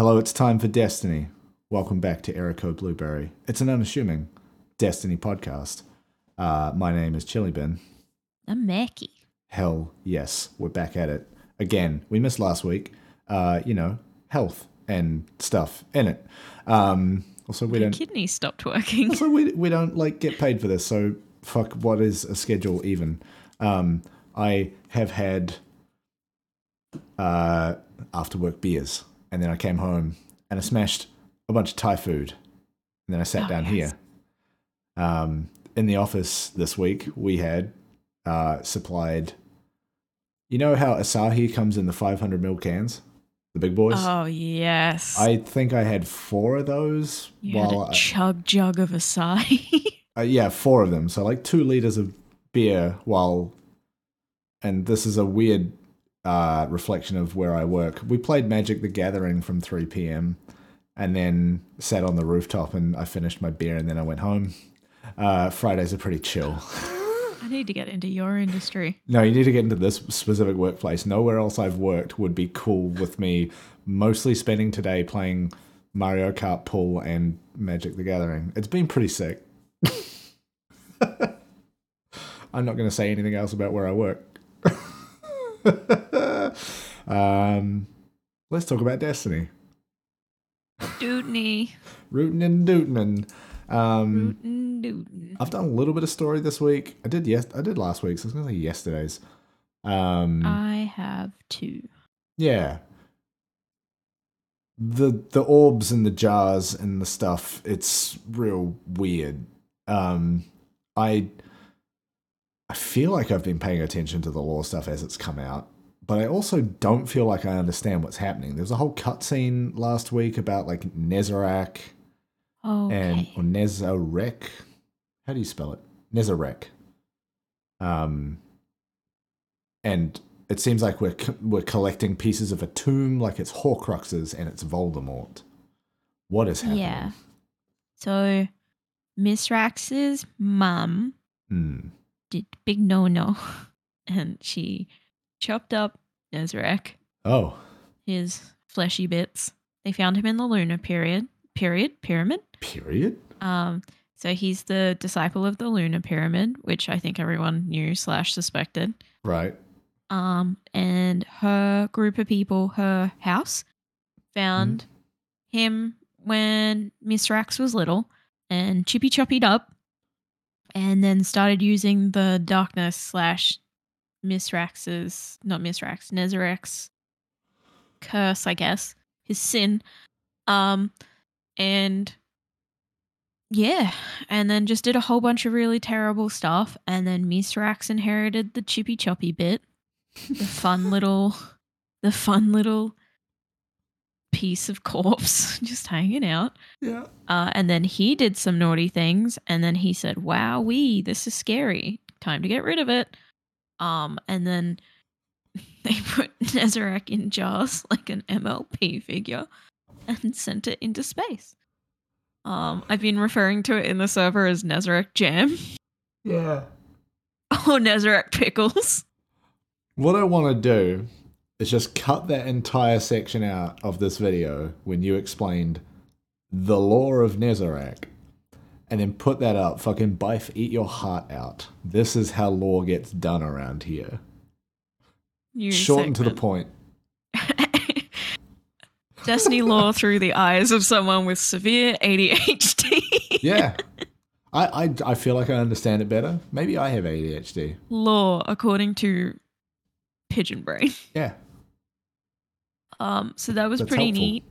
Hello, it's time for Destiny. Welcome back to Erico Blueberry. It's an unassuming Destiny podcast. Uh, my name is chillybin. I'm Meckii. Hell yes, we're back at it again. We missed last week. Uh, you know, health and stuff in it. Um, also, we My don't. My kidney stopped working. Also, we we don't like get paid for this. So fuck. What is a schedule even? Um, I have had uh after work beers, and then I came home and I smashed a bunch of Thai food, and then I sat Oh, down yes. here. Um, in the office this week, we had uh supplied. You know how Asahi comes in the 500 ml cans, the big boys. Oh yes. I think I had four of those. you had while a I- chug jug of Asahi. uh, yeah, four of them. So like two liters of beer while, and this is a weird uh, reflection of where I work. We played Magic the Gathering from 3 p.m. and then sat on the rooftop and I finished my beer and then I went home. Uh, Fridays are pretty chill. I need to get into your industry. No, you need to get into this specific workplace. Nowhere else I've worked would be cool with me mostly spending today playing Mario Kart Pool and Magic the Gathering. It's been pretty sick. I'm not going to say anything else about where I work. um, let's talk about Destiny. Dootney. Rootin' and Dootin'. Um, Rootin' dootin'. I've done a little bit of story this week. I did yes, I did last week. So I was going to say yesterday's. Um, I have two. Yeah. The the orbs and the jars and the stuff, it's real weird. Um I I feel like I've been paying attention to the lore stuff as it's come out, but I also don't feel like I understand what's happening. There's a whole cutscene last week about like Nezarec Oh, and or Nezarec. How do you spell it? Nezarec. Um, and it seems like we're co- we're collecting pieces of a tomb, like it's Horcruxes and it's Voldemort. What is happening? Yeah. So, Mithrax's mum Hmm. Did big no no, and she chopped up Nezarec, Oh. his fleshy bits. They found him in the lunar period. Period. Pyramid. Period. Um, so he's the disciple of the lunar pyramid, which I think everyone knew slash suspected. Right. Um, and her group of people, her house, found him when Mithrax was little and chippy choppied up, and then started using the darkness slash Mithrax's not Miss Rax, Nezarec's curse, I guess, his sin. Um, and yeah, and then just did a whole bunch of really terrible stuff, and then Mithrax inherited the chippy choppy bit, the fun little, the fun little piece of corpse just hanging out. Yeah. Uh, and then he did some naughty things, and then he said, "Wow, we this is scary. Time to get rid of it." Um, and then they put Nezarec in jars like an MLP figure and sent it into space. Um, I've been referring to it in the server as Nezarec Jam Yeah. or Nezarec Pickles. What I want to do is just cut that entire section out of this video when you explained the law of Nezarec and then put that up. Fucking Byf, eat your heart out. This is how law gets done around here. New Short and to the point. Destiny Law through the eyes of someone with severe ADHD. Yeah. I, I, I feel like I understand it better. Maybe I have ADHD. Law, according to Pigeon Brain. Yeah. Um, so that was That's pretty helpful. neat.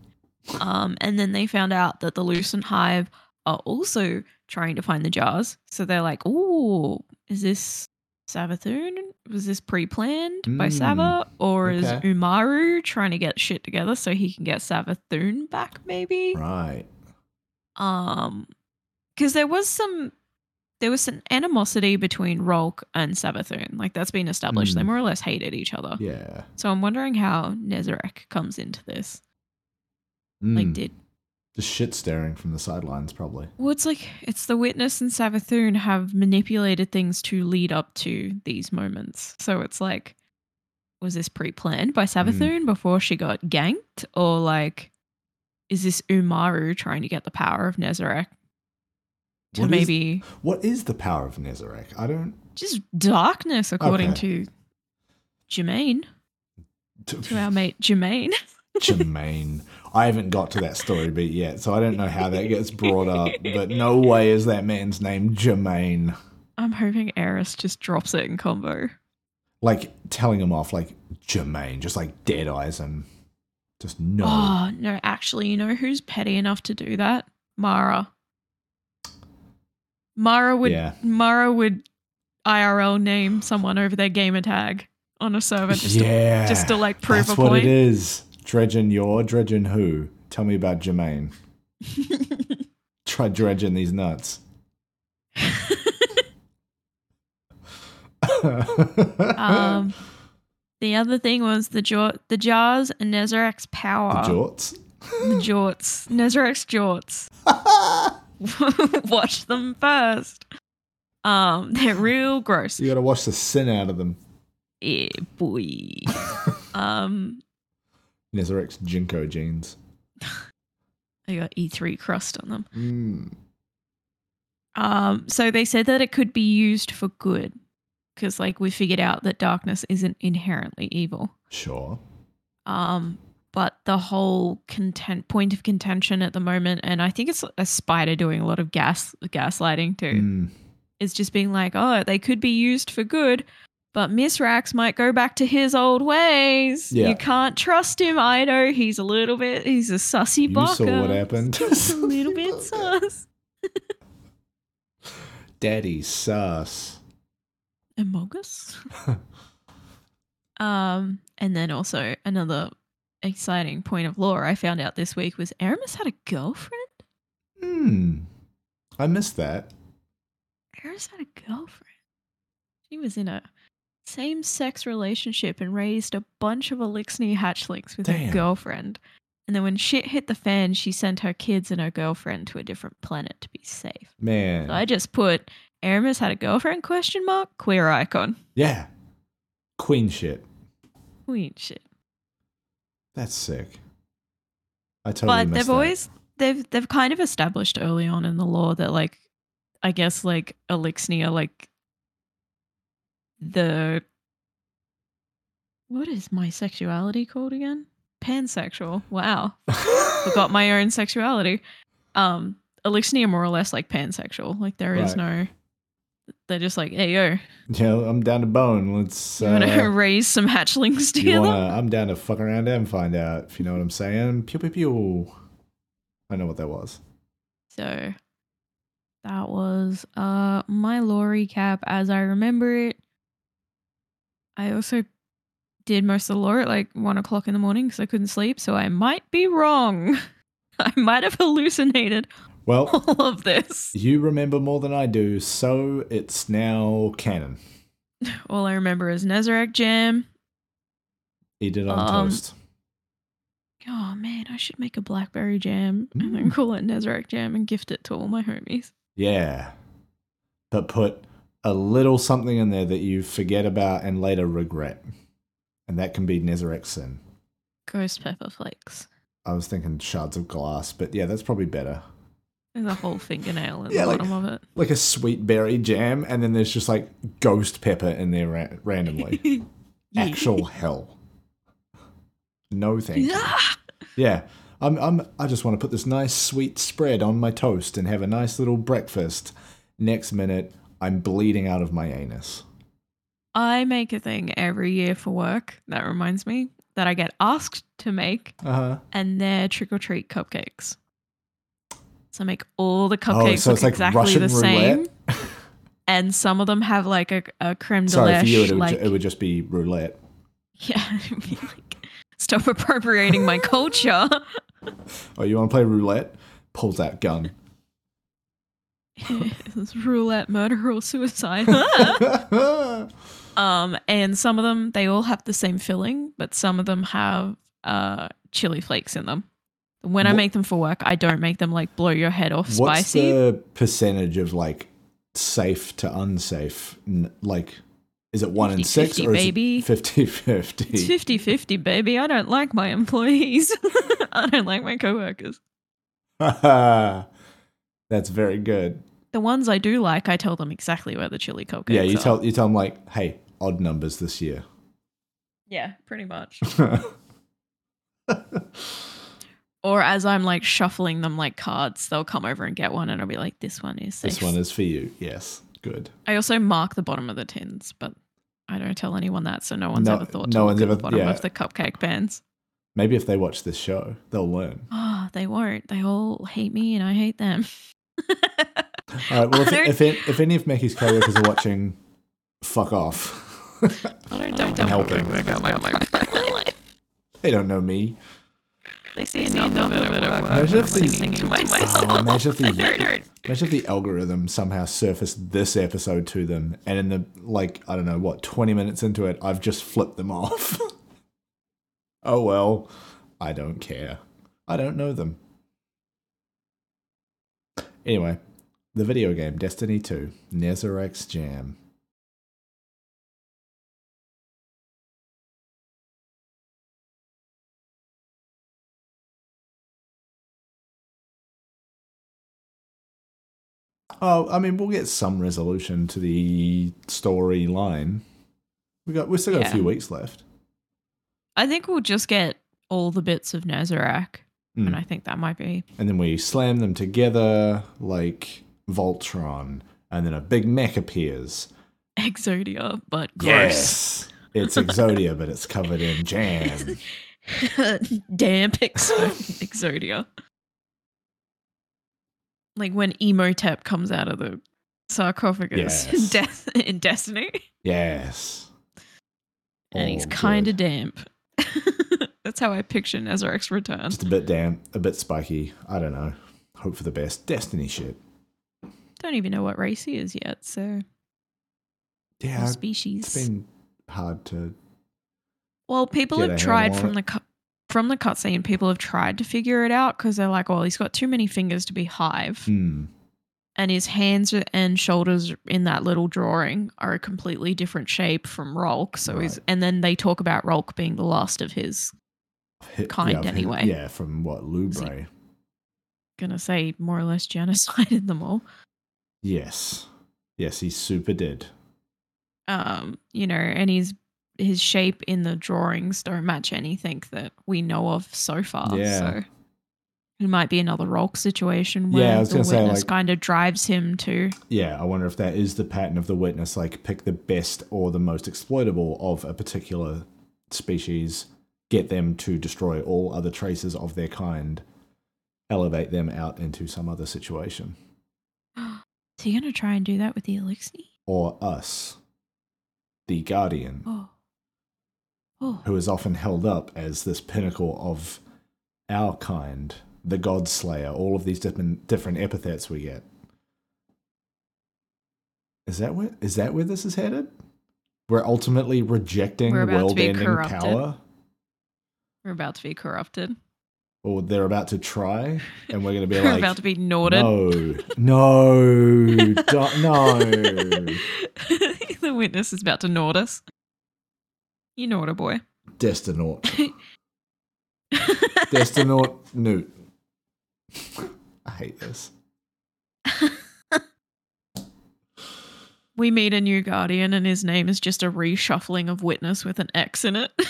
Um, and then they found out that the Lucent Hive are also trying to find the jars. So they're like, "Ooh, is this Savathun? Was this pre-planned by Mm, Sava, or is. Immaru trying to get shit together so he can get Savathun back? Maybe. Right. Um, because there was some." There was some animosity between Rhulk and Savathun. Like that's been established. They Mm. more or less hated each other. Yeah. So I'm wondering how Nezarec comes into this. Like, Mm. did Just shit staring from the sidelines, probably. well, it's like it's the witness and Savathun have manipulated things to lead up to these moments. So it's like, was this pre-planned by Savathun before she got ganked, or like, is this Immaru trying to get the power of Nezarec to What is- maybe What is the power of Nezarec? I don't. just darkness, according Okay. to Jermaine, to our mate Jermaine. Jermaine. I haven't got to that story beat yet, so I don't know how that gets brought up. But no way is that man's name Jermaine. I'm hoping Eris just drops it in combo. Like telling him off, like Jermaine, just like dead eyes him. Just no. Oh no, actually, you know who's petty enough to do that? Mara. Mara would Yeah. Mara would IRL name someone over their gamer tag on a server just yeah. to, just to like prove That's a point. what it is. Dredging your, dredging who? Tell me about Jermaine. Try dredging these nuts. um, the other thing was the jaw, the jars and Nezarec's power. the jorts. The jorts. Nezarec's jorts. Watch them first. Um, they're real gross. you gotta wash the sin out of them. Yeah, boy. um, Nezarec's JNCO jeans. they got E3 crust on them. Mm. Um, so they said that it could be used for good because, like, we figured out that darkness isn't inherently evil. Sure. Um, but the whole content point of contention at the moment, and I think it's a spider doing a lot of gas gaslighting too, Mm. is just being like, oh, they could be used for good. But Mithrax might go back to his old ways. Yeah. You can't trust him, Ido. He's a little bit, he's a sussy You baka. saw what happened. He's a little bit sus. Daddy sus. Amogus. um, and then also another exciting point of lore I found out this week was Eramis had a girlfriend. Hmm. I missed that. Eramis had a girlfriend. She was in a same-sex relationship and raised a bunch of Eliksni hatchlings with Damn. her girlfriend. And then when shit hit the fan, she sent her kids and her girlfriend to a different planet to be safe. Man. So I just put Eramis had a girlfriend question mark queer icon. yeah. Queen shit. Queen shit. That's sick. I totally but they've that. always they've they've kind of established early on in the law that like I guess like Eliksni like the what is my sexuality called again? Pansexual. Wow. Forgot my own sexuality. Um Eliksni more or less like pansexual. Like there is no they're just like, hey yo, Yeah, I'm down to bone. Let's. wanna Uh, raise some hatchlings together? wanna, I'm down to fuck around and find out. If you know what I'm saying. Pew pew pew. I know what that was. So that was uh my law recap as I remember it. I also did most of the lore at like one o'clock in the morning because I couldn't sleep, so I might be wrong. I might have hallucinated Well, all of this. you remember more than I do, so it's now canon. All I remember is Nezarec Jam. Eat it on Um, toast. Oh man, I should make a blackberry jam and then Mm. call it Nezarec Jam and gift it to all my homies. Yeah. But put a little something in there that you forget about and later regret. And that can be Nezarec sin. Ghost pepper flakes. I was thinking shards of glass, but yeah, that's probably better. There's a whole fingernail in Yeah, the like- bottom of it. Like a sweet berry jam, and then there's just like ghost pepper in there ra- randomly. Yeah. Actual hell. No thank you. Ah! Yeah. I'm, I'm, I just want to put this nice sweet spread on my toast and have a nice little breakfast. Next minute, I'm bleeding out of my anus. I make a thing every year for work that reminds me that I get asked to make, Uh huh. and they're trick or treat cupcakes. So I make all the Oh, cupcakes so look like exactly Russian the same, and some of them have like a, a creme de Sorry, for you, it would, like ju- it would just be roulette. yeah, like stop appropriating my culture. Oh, you want to play roulette? Pulls out gun. it's roulette, murder or suicide. um, and some of them they all have the same filling, but some of them have uh chili flakes in them. When I make them for work, I don't make them like blow your head off What's spicy. the percentage of like safe to unsafe? Like Is it one in 50-50, six or baby. is it 50 It's 50? 50 50, baby. I don't like my employees. I don't like my coworkers. That's very good. The ones I do like, I tell them exactly where the chili cupcakes Yeah, you are. tell you tell them like, hey, odd numbers this year. Yeah, pretty much. Or as I'm like shuffling them like cards, they'll come over and get one, and I'll be like, "This one is safe." this one is for you. Yes, good. I also mark the bottom of the tins, but I don't tell anyone that, so no one's No- ever thought no to one's look at ever- the bottom yeah. of the cupcake pans. Maybe if they watch this show, they'll learn. Oh, they won't. They all hate me, and I hate them. All right. Well, if, I don't- if, if any of Meckii's coworkers are watching, fuck off. I don't, don't, I'm helping. they don't know me. They see a little bit of work. Imagine if the- listening to my Oh, imagine if the Nerd. imagine if the algorithm somehow surfaced this episode to them, and in the like I don't know what twenty minutes into it, I've just flipped them off. oh well, I don't care. I don't know them. Anyway, the video game Destiny Two Nezarec's Jam. Oh, I mean, we'll get some resolution to the storyline. We got we still got a few weeks left. I think we'll just get all the bits of Nazareth, Mm. and I think that might be And then we slam them together like Voltron, and then a big mech appears. Exodia, but gross. Yes, it's Exodia, but it's covered in jam. Damp Exodia. Like when Imhotep comes out of the sarcophagus in, Yes. Death, in Destiny, Yes, and he's kind of damp. That's how I picture Nazareth's return. just a bit damp, a bit spiky. I don't know. Hope for the best. Destiny shit. Don't even know what race he is yet, so Yeah, or it's species. been hard to. Well, people have tried from it. the from the cutscene. People have tried to figure it out because they're like, "Well, he's got too many fingers to be Hive, Hmm. and his hands and shoulders in that little drawing are a completely different shape from Rhulk." So he's, and then they talk about Rhulk being the last of his. Hit- Kind yeah, anyway. Yeah, from what Lubre. Gonna say more or less genocided them all. Yes, yes, he's super dead. Um, you know, and his his shape in the drawings don't match anything that we know of so far. Yeah. So it might be another Rhulk situation Yeah, where I was the gonna say, witness like- kind of drives him to Yeah, I wonder if that is the pattern of the witness. Like, pick the best or the most exploitable of a particular species, get them to destroy all other traces of their kind, elevate them out into some other situation. Is he gonna try and do that with the Eliksni? Or us, the Guardian, Oh. Oh. who is often held up as this pinnacle of our kind, the God Slayer, all of these different different epithets we get. Is that where is that where this is headed? We're ultimately rejecting We're about to be world-ending corrupted. power, We're about to be corrupted. or they're about to try, and we're going to be We're like, about to be Norded. no, no, no. the witness is about to Nord us. You Norder boy. Destinaut, Destinaut, Newt. I hate this. we meet a new guardian and his name is just a reshuffling of witness with an X in it.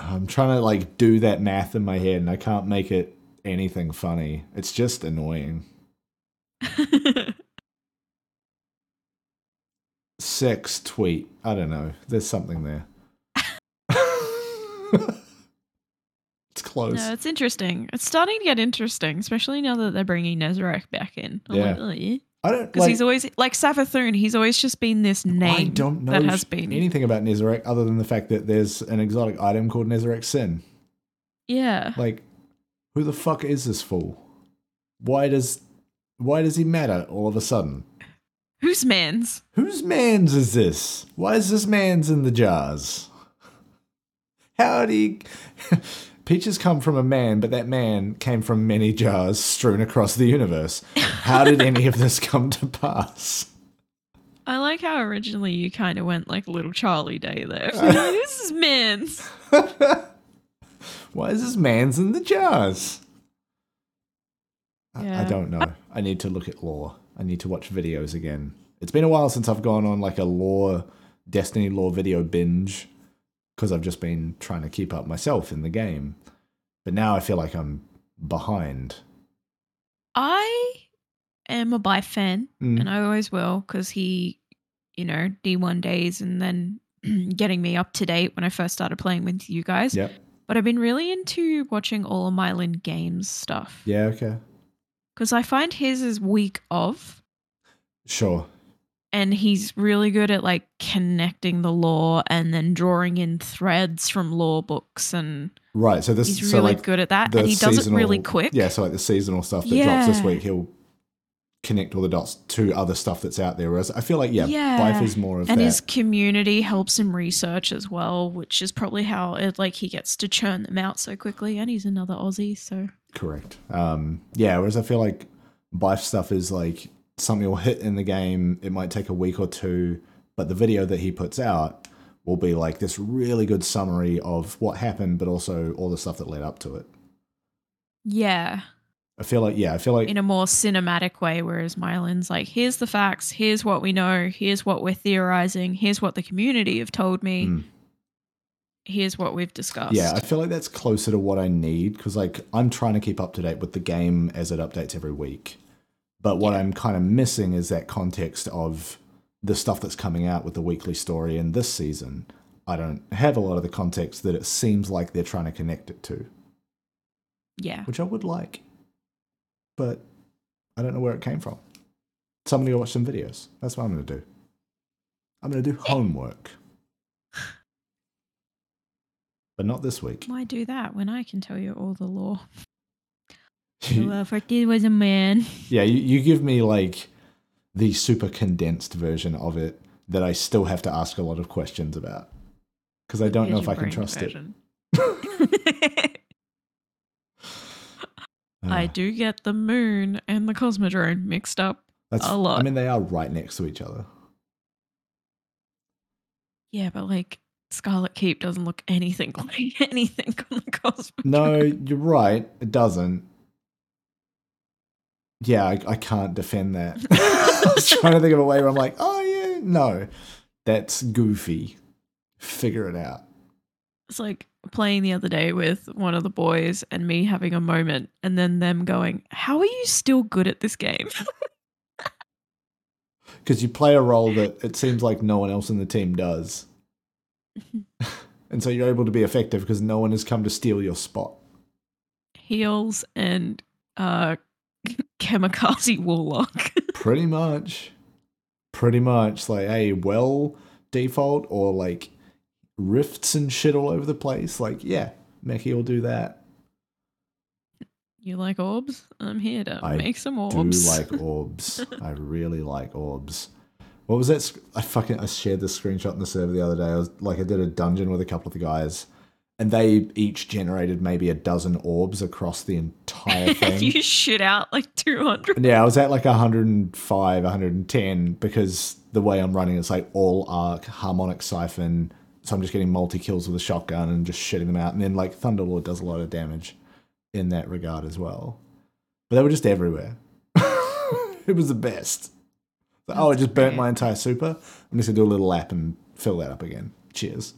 I'm trying to like do that math in my head and I can't make it anything funny. It's just annoying. Sex tweet. I don't know. There's something there. it's close. no, it's interesting. It's starting to get interesting, especially now that they're bringing Nezarec back in. I'm Yeah. like, oh, yeah. I don't Because like, he's always like Savathun. He's always just been this name I don't know that has been. anything about Nezarec other than the fact that there's an exotic item called Nezarec Sin. yeah, Like, who the fuck is this fool? Why does why does he matter all of a sudden? Who's man's? Whose man's is this? Why is this man's in the jars? How did he? Peaches come from a man, but that man came from many jars strewn across the universe. How did any of this come to pass? I like how originally you kind of went like a little Charlie Day there. this is man's. Why is this man's in the jars? I- I don't know. I need to look at lore. I need to watch videos again. It's been a while since I've gone on like a lore, Destiny lore video binge because I've just been trying to keep up myself in the game. But now I feel like I'm behind. I am a Byf fan, Mm. and I always will because he, you know, D1 days and then getting me up to date when I first started playing with you guys. Yep. But I've been really into watching all of Myelin Games stuff Yeah, okay. Because I find his is weak of. Sure. and he's really good at like connecting the lore and then drawing in threads from lore books and Right. So this he's so really like good at that and he does it really quick Yeah, so like the seasonal stuff that drops this week, he'll connect all the dots to other stuff that's out there. Whereas I feel like yeah, Yeah. Byf is more of and that. his community helps him research as well which is probably how it like he gets to churn them out so quickly and he's another aussie so Correct. Um, yeah, whereas I feel like Byf stuff is like something will hit in the game. It might take a week or two, but the video that he puts out will be like this really good summary of what happened, but also all the stuff that led up to it. yeah I feel like yeah, I feel like in a more cinematic way whereas Myelin's like here's the facts here's what we know here's what we're theorizing here's what the community have told me Mm. Here's what we've discussed Yeah, I feel like that's closer to what I need because, like, I'm trying to keep up to date with the game as it updates every week. But what Yeah. I'm kind of missing is that context of the stuff that's coming out with the weekly story in this season. I don't have a lot of the context that it seems like they're trying to connect it to, yeah which I would like. But I don't know where it came from. So I'm going to watch some videos. That's what I'm going to do. I'm going to do homework. But not this week. Why do that when I can tell you all the lore? Whoever did was a man. Yeah, you, you give me like the super condensed version of it that I still have to ask a lot of questions about because I don't know if I can trust it. it. I Uh, do get the moon and the cosmodrome mixed up. that's, a lot. I mean, they are right next to each other. Yeah, but like Scarlet Keep doesn't look anything like anything on the cosmodrome. No, you're right. It doesn't. Yeah, I, I can't defend that. I was trying to think of a way where I'm like, oh yeah, no, that's goofy. Figure it out. It's like playing the other day with one of the boys and me having a moment and then them going, How are you still good at this game? because you play a role that it seems like no one else in the team does. and so you're able to be effective because no one has come to steal your spot. Heals and uh kamikaze warlock. Pretty much. Pretty much. Like, hey, well default or like rifts and shit all over the place. Like, yeah, Meckii will do that. you like orbs? I'm here to I make some orbs. I Do like orbs. I really like orbs. What was that? I fucking I shared this screenshot in the server the other day. I was like, I did a dungeon with a couple of the guys, and they each generated maybe a dozen orbs across the entire thing. you shit out like 200. And yeah, I was at like 105, 110 because the way I'm running it's like all arc, harmonic siphon. So I'm just getting multi kills with a shotgun and just shitting them out. And then like Thunderlord does a lot of damage in that regard as well. But they were just everywhere. it was the best. Oh, I just burnt my entire super. I'm just gonna do a little lap and fill that up again. Cheers.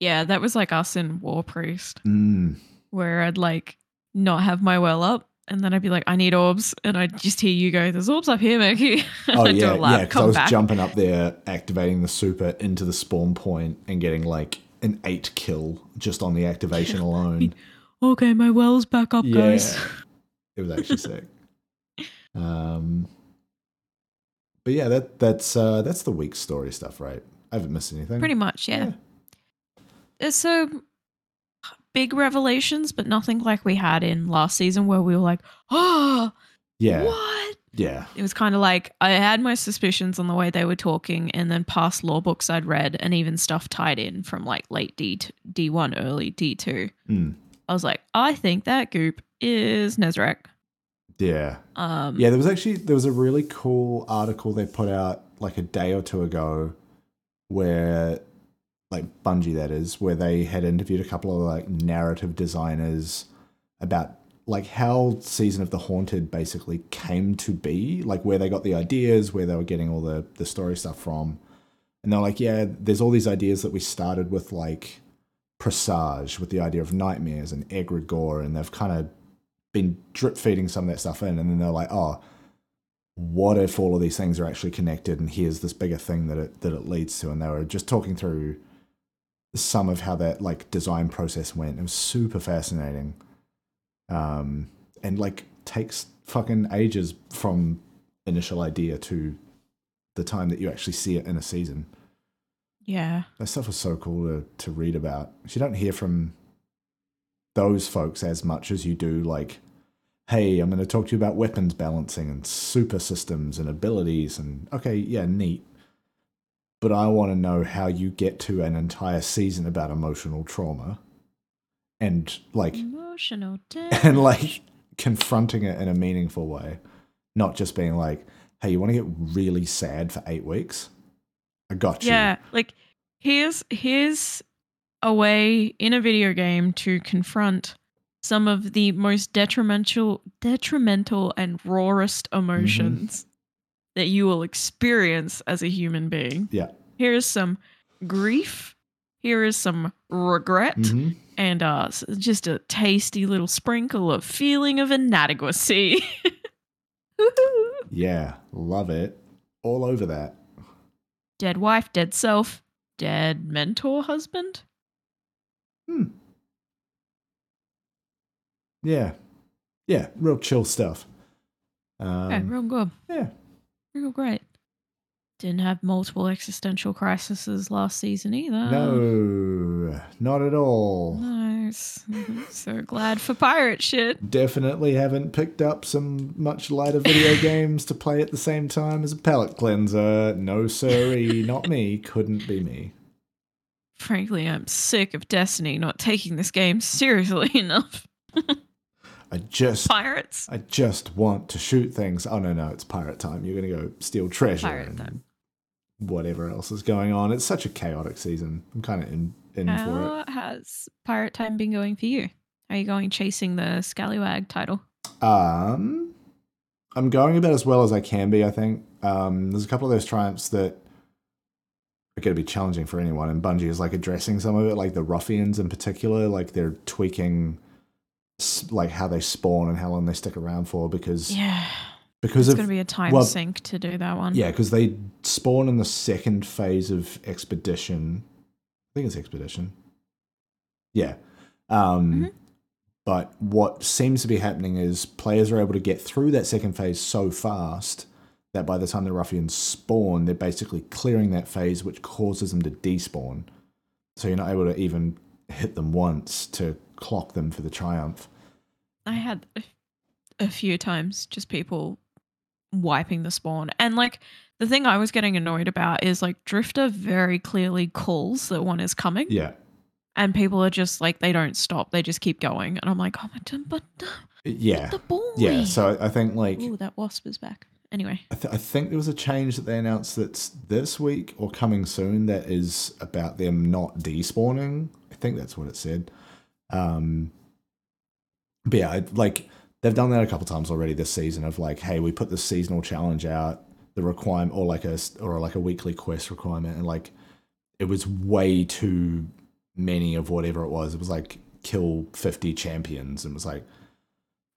Yeah, that was like us in Warpriest, Mm. where I'd like not have my well up. And then I'd be like, I need orbs. And I'd just hear you go, There's orbs up here, Meckii. Oh I'd yeah, do a lap, yeah. Because I was back. jumping up there, activating the super into the spawn point, and getting like an eight kill just on the activation alone. Okay, my well's back up, guys. It was actually sick. Um, but yeah, that that's uh, that's the week story stuff, right? I haven't missed anything. Pretty much, yeah. There's some big revelations, but nothing like we had in last season where we were like, oh, Yeah, what? yeah, It was kind of like I had my suspicions on the way they were talking, and then past law books I'd read, and even stuff tied in from like late D D1, early D2. Mm. I was like, I think that goop is Nezarec. Yeah, Um, yeah. There was actually there was a really cool article they put out like a day or two ago where like Bungie that is, where they had interviewed a couple of like narrative designers about like how Season of the Haunted basically came to be, like where they got the ideas, where they were getting all the the story stuff from. And they're like, yeah, there's all these ideas that we started with like Presage with the idea of nightmares and egregore, and they've kind of been drip feeding some of that stuff in, and then they're like, oh, what if all of these things are actually connected, and here's this bigger thing that it that it leads to, and they were just talking through some of how that like design process went. It was super fascinating, um, and like takes fucking ages from initial idea to the time that you actually see it in a season. Yeah. That stuff was so cool to, to read about. You don't hear from those folks as much as you do, like, hey, I'm going to talk to you about weapons balancing and super systems and abilities. And okay, yeah, neat. But I want to know how you get to an entire season about emotional trauma and like, Emotional and like confronting it in a meaningful way, not just being like, hey, you want to get really sad for eight weeks? I got you. Yeah, like here's here's a way in a video game to confront some of the most detrimental detrimental and rawest emotions that you will experience as a human being. Yeah. Here is some grief, here is some regret, Mhm. and uh just a tasty little sprinkle of feeling of inadequacy. Yeah. Love it. All over that. dead wife, dead self, dead mentor husband. Hmm. Yeah. Yeah. Real chill stuff. Um, yeah, real good. yeah. Real great. Didn't have multiple existential crises last season either. No, not at all. Nice. so glad for pirate shit. Definitely haven't picked up some much lighter video games to play at the same time as a palate cleanser. No, sirree, not me. Couldn't be me. Frankly, I'm sick of Destiny not taking this game seriously enough. I just, Pirates. I just want to shoot things. Oh no, no, it's pirate time. You're gonna go steal treasure Pirate and time. whatever else is going on. It's such a chaotic season. I'm kind of in in for it. How has pirate time been going for you? Are you going chasing the Scallywag title? Um, I'm going about as well as I can be. I think um, there's a couple of those triumphs that are going to be challenging for anyone, and Bungie is like addressing some of it, like the ruffians in particular. Like they're tweaking, like how they spawn and how long they stick around for, because Yeah. because It's going to be a time well, sink to do that one. yeah, because they spawn in the second phase of expedition. I think it's expedition. Yeah. Um, Mhm. But what seems to be happening is players are able to get through that second phase so fast that by the time the ruffians spawn, they're basically clearing that phase, which causes them to despawn. So you're not able to even hit them once to clock them for the triumph. I had a, few times just people wiping the spawn. And like the thing I was getting annoyed about is like Drifter very clearly calls that one is coming. Yeah. And people are just like, they don't stop. They just keep going. And I'm like, oh my god, but uh, Yeah. the boy. Yeah. So I think like that wasp is back. Anyway. I, th- I think there was a change that they announced that's this week or coming soon that is about them not despawning. I think that's what it said. Um, but yeah, like they've done that a couple times already this season. Of like, hey, we put the seasonal challenge out, the requirement, or like a or like a weekly quest requirement, and like it was way too many of whatever it was. It was like kill fifty champions, and it was like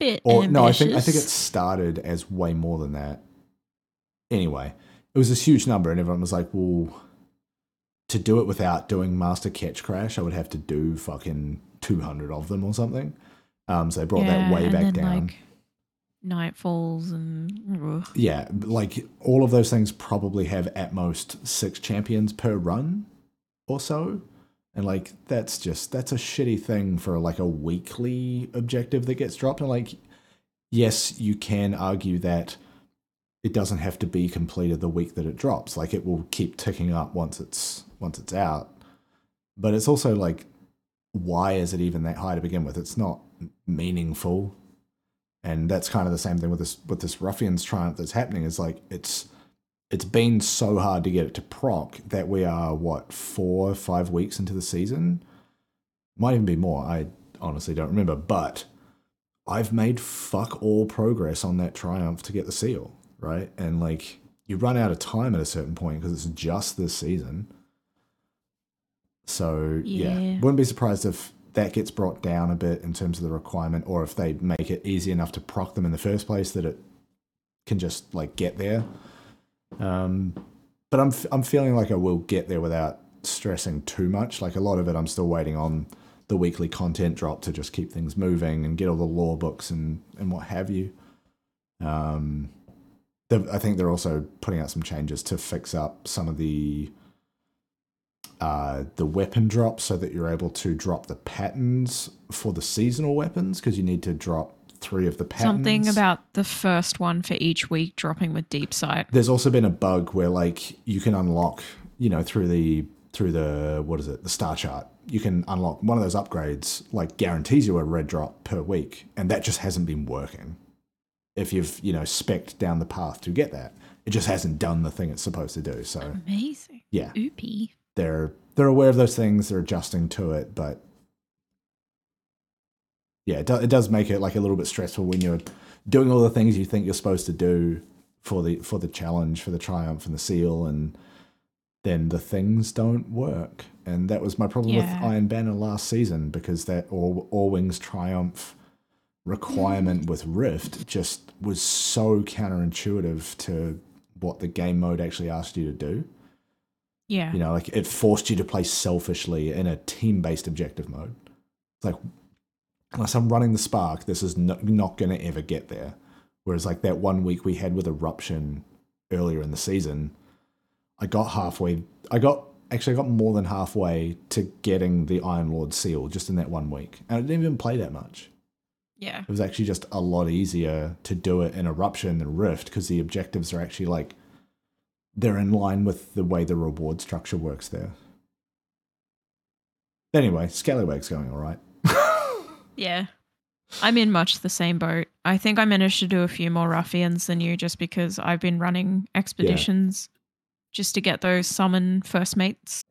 Bit or no, I think I think it started as way more than that. Anyway, it was this huge number, and everyone was like, "Well, to do it without doing Master Ketchcrash, I would have to do fucking two hundred of them or something." Um, so they brought that Yeah, way and back down. Like, Nightfalls and ugh. yeah, like all of those things probably have at most six champions per run or so. And like that's just that's a shitty thing for like a weekly objective that gets dropped. And like yes, you can argue that it doesn't have to be completed the week that it drops. Like it will keep ticking up once it's once it's out. But it's also like why is it even that high to begin with? It's not meaningful. And that's kind of the same thing with this with this ruffians triumph that's happening. Is like it's it's been so hard to get it to proc that we are what four five weeks into the season might even be more i honestly don't remember but i've made fuck all progress on that triumph to get the seal right and like you run out of time at a certain point because it's just this season so yeah. Yeah. wouldn't be surprised if that gets brought down a bit in terms of the requirement or if they make it easy enough to proc them in the first place that it can just like get there um, but I'm I'm feeling like I will get there without stressing too much. Like a lot of it, I'm still waiting on the weekly content drop to just keep things moving and get all the law books and and what have you. Um, I think they're also putting out some changes to fix up some of the uh, the weapon drops so that you're able to drop the patterns for the seasonal weapons because you need to drop three of the patterns. Something about the first one for each week dropping with deep sight. there's also been a bug where like you can unlock you know through the through the what is it the star chart you can unlock one of those upgrades like guarantees you a red drop per week and that just hasn't been working if you've you know specced down the path to get that it just hasn't done the thing it's supposed to do so Amazing. yeah Oopie. They're they're aware of those things they're adjusting to it but yeah it, do, it does make it like a little bit stressful when you're doing all the things you think you're supposed to do for the for the challenge for the triumph and the seal and then the things don't work. And that was my problem with iron banner last season because that all, all wings triumph requirement mm. with rift just was so counterintuitive to what the game mode actually asked you to do Yeah. you know, like it forced you to play selfishly in a team based objective mode. It's like, unless I'm running the spark, this is not, not going to ever get there. Whereas, like that one week we had with Eruption earlier in the season, I got halfway. I got actually I got more than halfway to getting the Iron Lord seal just in that one week, and I didn't even play that much. yeah. It was actually just a lot easier to do it in Eruption than Rift because the objectives are actually like they're in line with the way the reward structure works there. Anyway, Scallywag's going all right. Yeah. I'm in much the same boat. I think I managed to do a few more ruffians than you just because I've been running expeditions just to get those summon first mates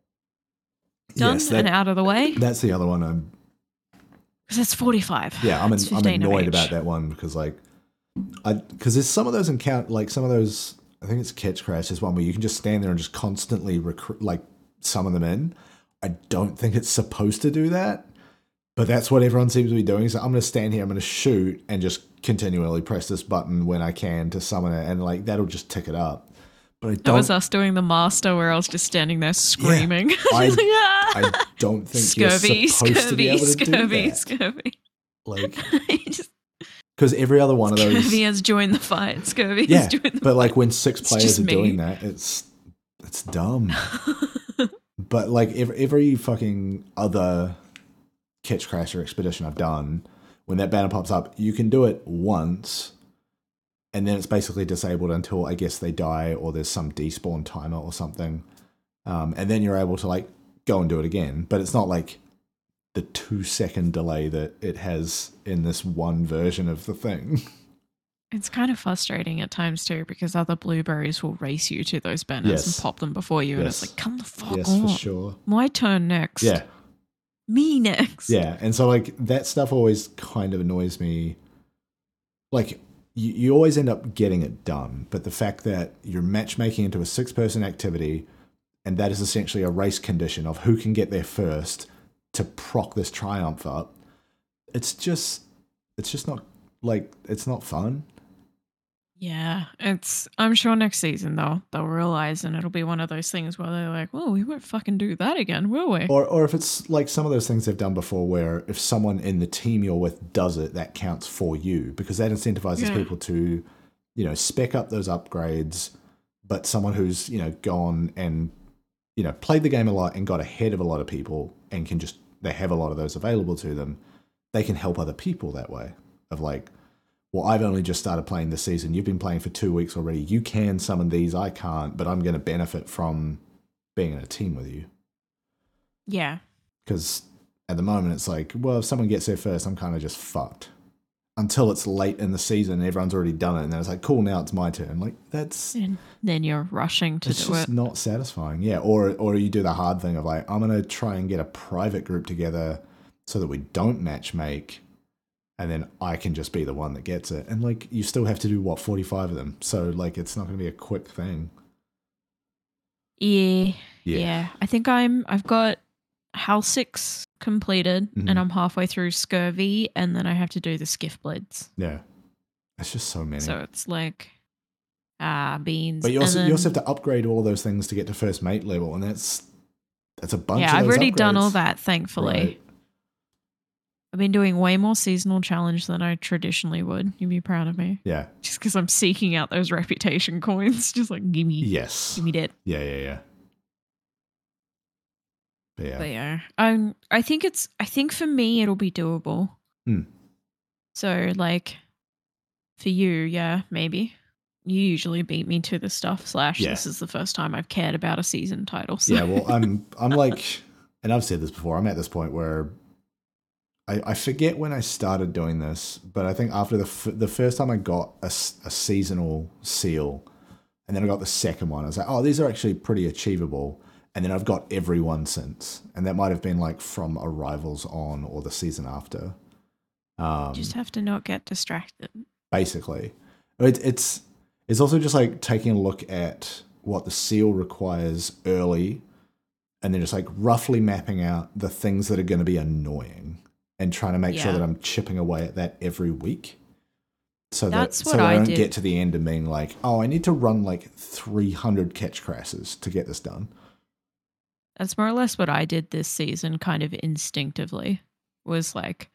done yes, and out of the way. that's the other one. I'm Because it's 45. yeah, I'm, an, I'm annoyed about that one because like, I because there's some of those encounter like some of those. I think it's Ketchcrash. There's one where you can just stand there and just constantly recruit like summon them in. I don't think it's supposed to do that, but that's what everyone seems to be doing. So I'm going to stand here, I'm going to shoot, and just continually press this button when I can to summon it, and like that'll just tick it up. But I That don't. was us doing the master where I was just standing there screaming. I- Just like, "Ah!" I don't think scurvy, you're supposed to be able to scurvy, do that. scurvy. Like, just, because every other one of those, scurvy has joined the fight. Scurvy yeah. has joined the But like when six players are me. doing that, it's it's dumb. but like every, every fucking other catch crasher expedition I've done, when that banner pops up, you can do it once, and then it's basically disabled until I guess they die or there's some despawn timer or something, um, and then you're able to like go and do it again. But it's not like the two second delay that it has in this one version of the thing. It's kind of frustrating at times too because other blueberries will race you to those banners Yes. and pop them before you, and it's like, come the fuck yes, on. for sure. My turn next. Yeah. Me next. Yeah, and so like that stuff always kind of annoys me. Like you, you always end up getting it done, but the fact that you're matchmaking into a six person activity, and that is essentially a race condition of who can get there first to proc this triumph up. It's just, it's just not like it's not fun. Yeah. It's I'm sure next season though, they'll realize and it'll be one of those things where they're like, Well, we won't fucking do that again, will we? Or, or if it's like some of those things they've done before, where if someone in the team you're with does it, that counts for you because that incentivizes Yeah. people to, you know, spec up those upgrades. But someone who's you know gone and you know played the game a lot and got ahead of a lot of people and can just they have a lot of those available to them, they can help other people that way. Of like, well, I've only just started playing this season. You've been playing for two weeks already. You can summon these, I can't, but I'm going to benefit from being in a team with you Yeah. because at the moment it's like, well, if someone gets there first, I'm kind of just fucked. Until it's late in the season, everyone's already done it, and then it's like, cool, now it's my turn. Like that's And then you're rushing to do it. it's do just it. not satisfying. Yeah, or or you do the hard thing of like, I'm gonna try and get a private group together so that we don't match make, and then I can just be the one that gets it. And like, you still have to do what 45 of them, so like, it's not gonna be a quick thing. Yeah, Yeah. yeah. I think I'm. I've got House Six completed, Mhm. and I'm halfway through Scurvy, and then I have to do the Skiff Blades. Yeah, it's just so many. So it's like ah beans. but you also you also have to upgrade all those things to get to first mate level, and that's that's a bunch. yeah, I've already done all that. Thankfully, Right. I've been doing way more seasonal challenge than I traditionally would. You'd be proud of me, Yeah. just because I'm seeking out those reputation coins. Just like give me, Yes. give me that. Yeah. Yeah. Yeah. But yeah. But yeah, um, I think it's. I think for me, it'll be doable. Hmm. So like, for you, yeah, maybe. You usually beat me to the stuff. Slash, Yeah. this is the first time I've cared about a season title. So. yeah well i'm i'm like and i've said this before i'm at this point where i i forget when i started doing this but i think after the f- the first time i got a, a, seasonal seal and then i got the second one i was like oh these are actually pretty achievable and then i've got everyone since and that might have been like from arrivals on or the season after um just have to not get distracted. basically. It, it's it's also just like taking a look at what the seal requires early, and then just like roughly mapping out the things that are going to be annoying, and trying to make sure that I'm chipping away at that every week. So That's that so I I don't did. get to the end and being like, oh, I need to run like 300 Ketchcrashes to get this done. That's more or less what I did this season, kind of instinctively. Was like,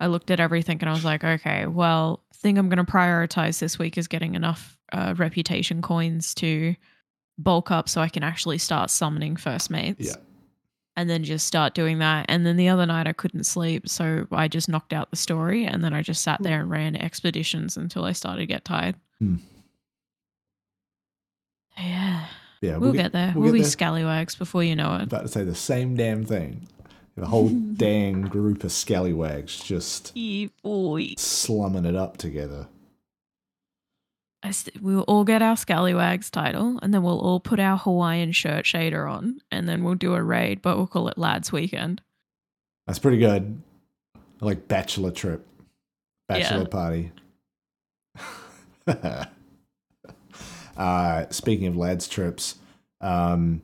I looked at everything and I was like, okay, well, thing I'm going to prioritize this week is getting enough uh, reputation coins to bulk up so I can actually start summoning first mates. Yeah. And then just start doing that. And then the other night I couldn't sleep. So I just knocked out the story and then I just sat there and ran expeditions until I started to get tired. Hmm. Yeah. Yeah, We'll, get, there. We'll, get be there. scallywags before you know I'm it. about to say the same damn thing. The whole dang group of scallywags just Yeah, slumming it up together. I st- we'll all get our Scallywags title, and then we'll all put our Hawaiian shirt shader on, and then we'll do a raid, but we'll call it Lads Weekend. That's pretty good. Like bachelor trip, bachelor Yeah. party. uh, speaking of lads trips, um,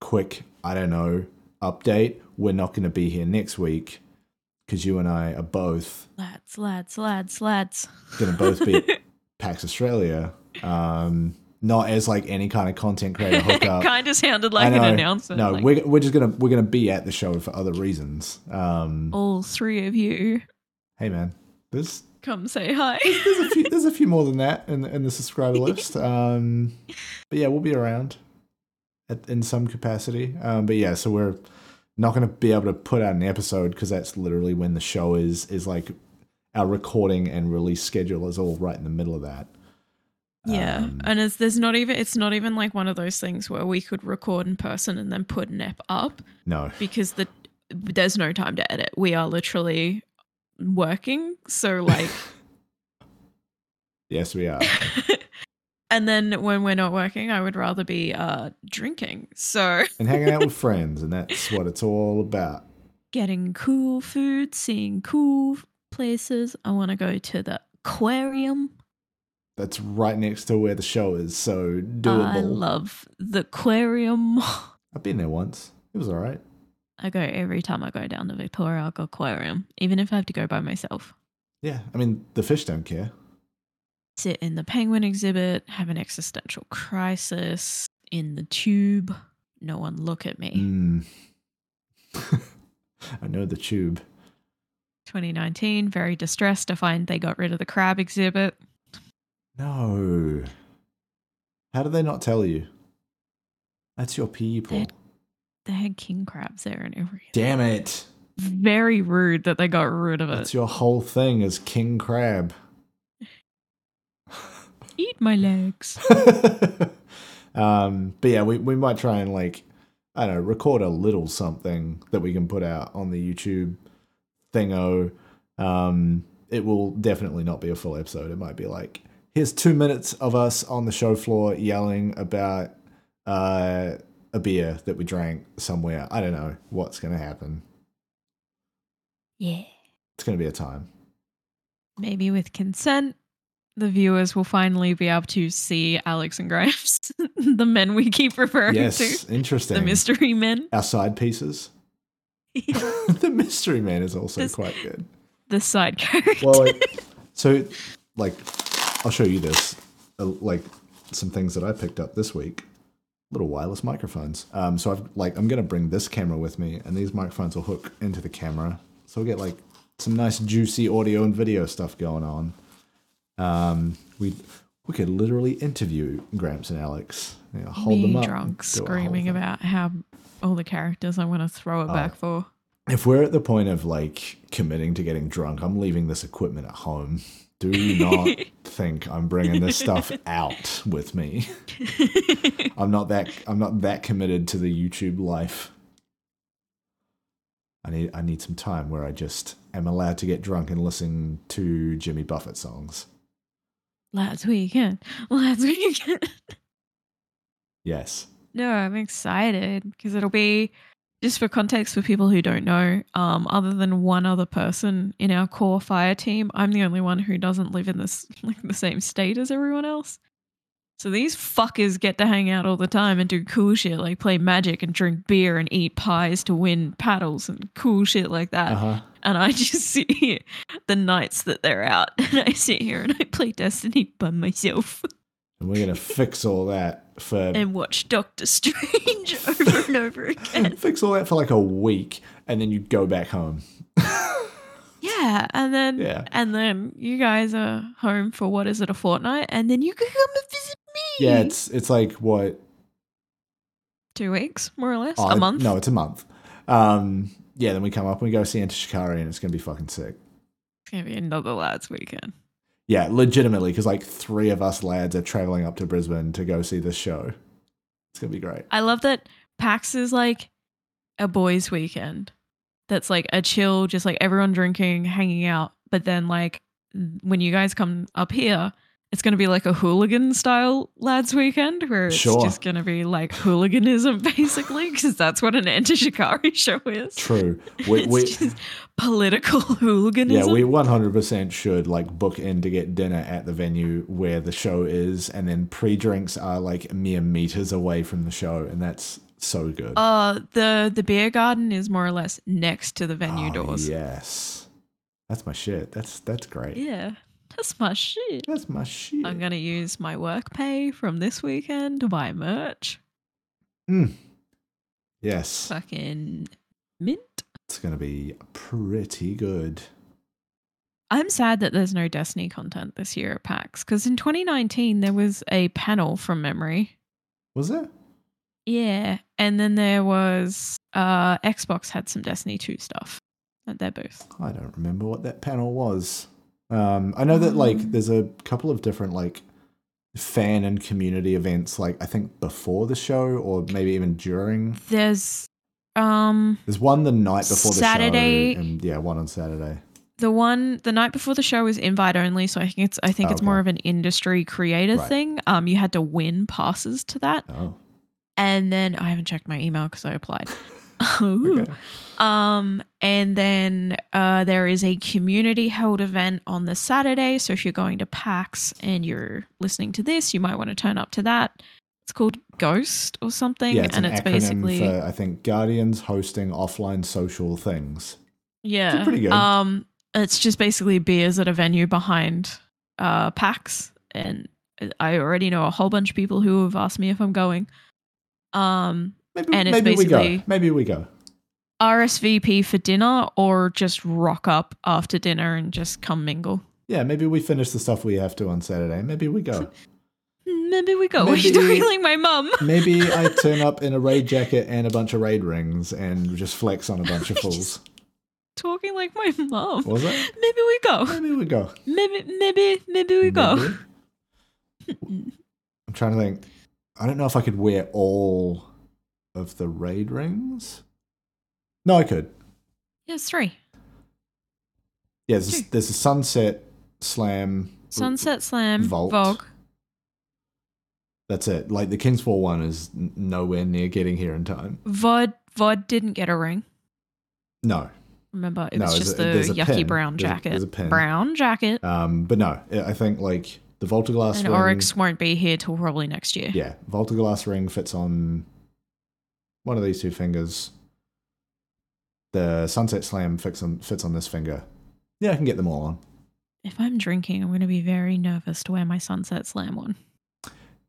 quick, I don't know, update. We're not going to be here next week because you and I are both Lads, lads, lads, lads. going to both be PAX Australia. Um, not as like any kind of content creator hookup. kind of sounded like an announcement. No, like, we're, we're just gonna we're gonna be at the show for other reasons. Um, all three of you hey man, there's come say hi. there's a few there's a few more than that in in the subscriber list. Um, but yeah, we'll be around at, in some capacity. Um, but yeah, so we're not going to be able to put out an episode because that's literally when the show is is like our recording and release schedule is all right in the middle of that. yeah, Um, and it's there's not even it's not even like one of those things where we could record in person and then put an ep up no, because the there's no time to edit. We are literally working, so like. yes, we are. and then when we're not working, I would rather be uh, drinking. So and hanging out with friends, and that's what it's all about. getting cool food, seeing cool places. I want to go to the aquarium. That's right next to where the show is, so doable. I love the aquarium. I've been there once. It was all right. I go every time I go down to Victoria. Aquarium, even if I have to go by myself. Yeah, I mean the fish don't care. Sit in the penguin exhibit, have an existential crisis in the tube. No one look at me. Mm. I know the tube. 2019, very distressed to find they got rid of the crab exhibit. No. How did they not tell you? That's your people. They- They had king crabs there and everything. Damn it. Very rude that they got rid of it. That's your whole thing is king crab. Eat my legs. um, but yeah, we, we might try and like I don't know, record a little something that we can put out on the YouTube thingo. Um, it will definitely not be a full episode. It might be like here's two minutes of us on the show floor yelling about uh, a beer that we drank somewhere. I don't know what's gonna happen. Yeah. It's gonna be a time. Maybe with consent, the viewers will finally be able to see Alex and Grimes, the men we keep referring Yes, to, Yes, interesting. the mystery men. Our side pieces. the mystery man is also This- quite good. the side character. Well, so like, I'll show you this. Uh, like some things that I picked up this week. Little wireless microphones. Um, so I've like I'm gonna bring this camera with me, and these microphones will hook into the camera, so we'll get like some nice juicy audio and video stuff going on. Um, we we could literally interview Gramps and Alex. You know, hold Me them up, drunk, and do a whole screaming about how all the characters I want to throw it Oh. back for. If we're at the point of like committing to getting drunk, I'm leaving this equipment at home. Do not think I'm bringing this stuff out with me. I'm not that I'm not that committed to the YouTube life. I need I need some time where I just am allowed to get drunk and listen to Jimmy Buffett songs. Last weekend. Last weekend. Yes. No, I'm excited because it'll be just for context for people who don't know. Um, other than one other person in our core fire team, I'm the only one who doesn't live in this like the same state as everyone else. So these fuckers get to hang out all the time and do cool shit like play magic and drink beer and eat pies to win paddles and cool shit like that. Uh-huh. And I just sit here the nights that they're out and I sit here and I play Destiny by myself And we're gonna fix all that for and watch Doctor Strange over and over again. fix all that for like a week and then you go back home. Yeah, and then Yeah. and then you guys are home for what is it a fortnight, and then you can come and visit me. Yeah, it's it's like what two weeks more or less, Oh, a month. No, it's a month. Um, yeah, then we come up and we go see Enter Shikari, and it's gonna be fucking sick. it's gonna be another lads weekend. Yeah, legitimately, because like three of us lads are traveling up to Brisbane to go see this show. It's gonna be great. I love that PAX is like a boys' weekend. That's like a chill, just like everyone drinking, hanging out. But then like when you guys come up here, it's gonna be like a hooligan style lads weekend where it's Sure. just gonna be like hooliganism basically, because that's what an Enter Shikari show is. True. We, it's we just political hooliganism. yeah, we one hundred percent should like book in to get dinner at the venue where the show is, and then pre-drinks are like mere meters away from the show, and that's so good. uh the the beer garden is more or less next to the venue Oh, doors. Yes, that's my shit. That's that's great. Yeah, that's my shit. That's my shit. I'm gonna use my work pay from this weekend to buy merch. Mm. Yes, Fucking mint. it's gonna be pretty good. I'm sad that there's no Destiny content this year at PAX because in 2019 there was a panel from memory. Was there? Yeah, and then there was uh Xbox had some Destiny 2 stuff at their booth. I don't remember what that panel was. Um, I know that like Um. there's a couple of different like fan and community events. Like I think before the show or maybe even during. There's um There's one the night before the Saturday- show, and yeah, one on Saturday. the one the night before the show was invite only, so I think it's I think Oh, it's more of an industry creator Right. thing. Um, you had to win passes to that, Oh, and then I haven't checked my email because I applied. Okay. Um, and then uh, there is a community held event on the Saturday. So if you're going to PAX and you're listening to this, you might want to turn up to that. It's called Ghost or something, Yeah, it's and an it's acronym basically for I think Guardians hosting offline social things. yeah, pretty good. Um, it's just basically beers at a venue behind uh PAX, and I already know a whole bunch of people who have asked me if I'm going. Um, Maybe, And it's maybe we go. basically- Maybe we go. RSVP for dinner or just rock up after dinner and just come mingle. Yeah, maybe we finish the stuff we have to on Saturday. Maybe we go. Maybe we go. What are you Maybe- doing like my mum? Maybe I turn up in a raid jacket and a bunch of raid rings and just flex on a bunch of fools. Talking like my mum. Was it? Maybe we go. Maybe we go. Maybe maybe maybe we go. I'm trying to think. I don't know if I could wear all of the raid rings. No, I could. Yes, three. Yeah, there's, there's a Sunset Slam. Sunset Slam, Vault. Vogue. That's it. Like the King's Fall one is n- nowhere near getting here in time. Vod Vod didn't get a ring. No. Remember, it No, was just a- the yucky pin. brown There's a- jacket. there's a pin. Brown jacket. Um, but no, I think like the Vault of Glass and ring. Oryx won't be here till probably next year. Yeah, Vault of Glass ring fits on one of these two fingers. The Sunset Slam fits on fits on this finger. Yeah, I can get them all on. If I'm drinking, I'm going to be very nervous to wear my Sunset Slam one.